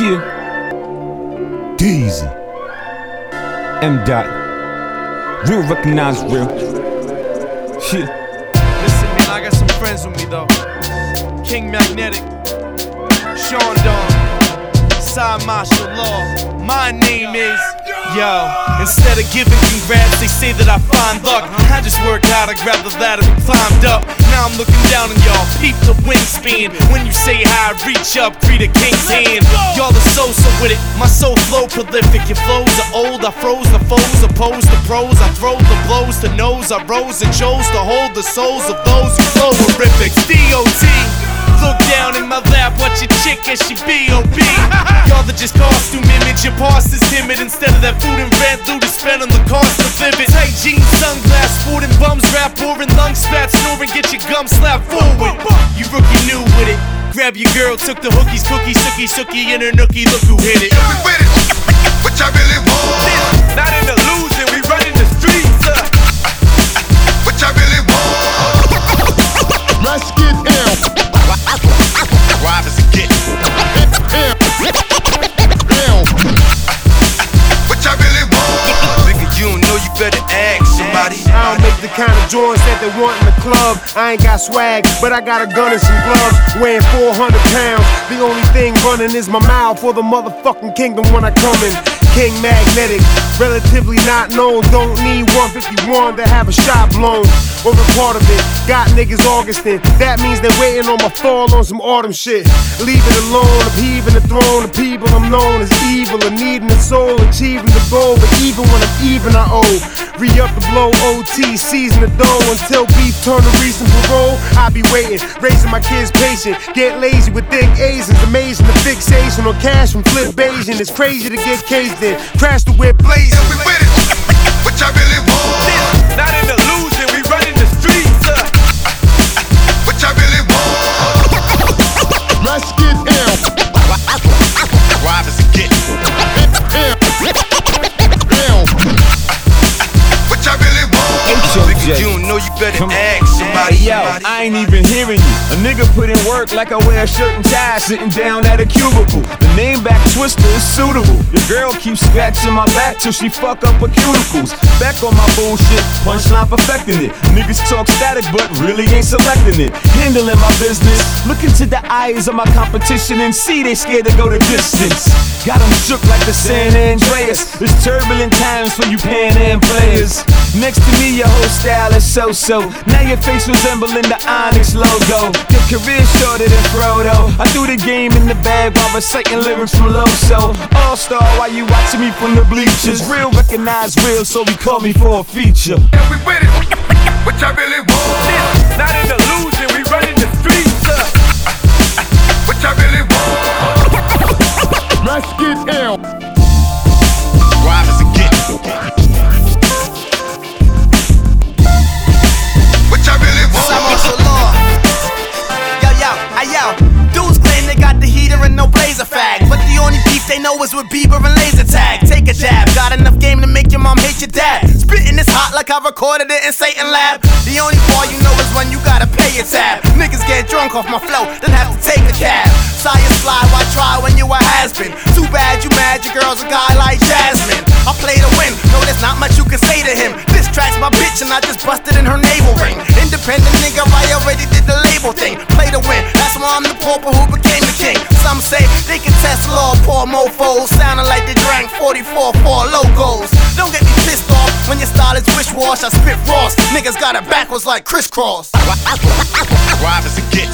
Yeah. Daisy. M-Dot. Real recognize real. Yeah. Listen, man, I got some friends with me though. King Magnetic, Chaundon, Martial Law. My name is. Yo, instead of giving congrats, they say that I find luck. I just worked out, I grabbed the ladder and climbed up. Now I'm looking down on y'all, peep the wingspan. When you say hi, reach up, greet a king's hand. Y'all are so so with it, my soul flow prolific. Your flows are old, I froze the foes, opposed the pros. I throw the blows to nose, I rose and chose to hold the souls of those who flow horrific. DOT. Look down in my lap, watch your chick as she B.O.B. Y'all are just costume image, your past is timid. Instead of that food and rent, loot to spend on the cost of living. Tight jeans, sunglass, food and bums, rap, pouring, lung spat, snoring, get your gum slapped forward. You rookie new with it. Grab your girl, took the hookies, cookie, sookie, sookie, in her nookie, look who hit it. It, what y'all really want? Not in the losing, I don't make the kind of joints that they want in the club. I ain't got swag, but I got a gun and some gloves. Weighing 400 pounds. The only thing running is my mouth for the motherfucking kingdom when I come in. King Magnetic, relatively not known. Don't need 151 to have a shot blown. A part of it. Got niggas Augustin. That means they're waiting on my fall on some autumn shit. Leave it alone. I'm heaving the throne. The people I'm known as evil. And needing the soul, achieving the goal. But even when I'm even, I owe. Re up the blow, OT, season the dough until beef turn to recent parole. I be waiting, raising my kids patient. Get lazy with thick A's, it's amazing the fixation on cash from flip Asian. It's crazy to get caged in. Crash the whip blazing. With it, what y'all really want? You don't know you better Come ask somebody. Yo, I ain't even hearing you. A nigga put in work like I wear a shirt and tie, sitting down at a cubicle. The name back twister is suitable. Your girl keeps scratching my back till she fuck up her cuticles. Back on my bullshit, punchline perfecting it. Niggas talk static, but really ain't selecting it. Handling my business, look into the eyes of my competition and see they scared to go the distance. Got 'em shook like the San Andreas. It's turbulent times for you Pan Am players. Next to me, your whole style is so-so. Now your face resembling the Onyx logo. Your career shorter than Frodo. I threw the game in the bag while reciting lyrics from Loso. All-star while you watching me from the bleachers. Real recognize real, so we call me for a feature. We with it, what y'all really want? Is with Bieber and laser tag. Take a jab, got enough game to make your mom hate your dad. Spitting this hot like I recorded it in Satan Lab. The only bar you know is when you gotta pay your tab. Niggas get drunk off my flow, then have to take a cab. Science fly, why try when you a has been? Too bad you mad, your girl's a guy like Jasmine. I play to win, no, there's not much you can say to him. This track's my bitch, and I just busted in her navel ring. Independent nigga, I already did the label thing. West law, poor mofos. Sounding like they drank 44 4 logos. Don't get me pissed off when your style is wish wash. I spit frost. Niggas got it backwards like crisscross. Rob is a get.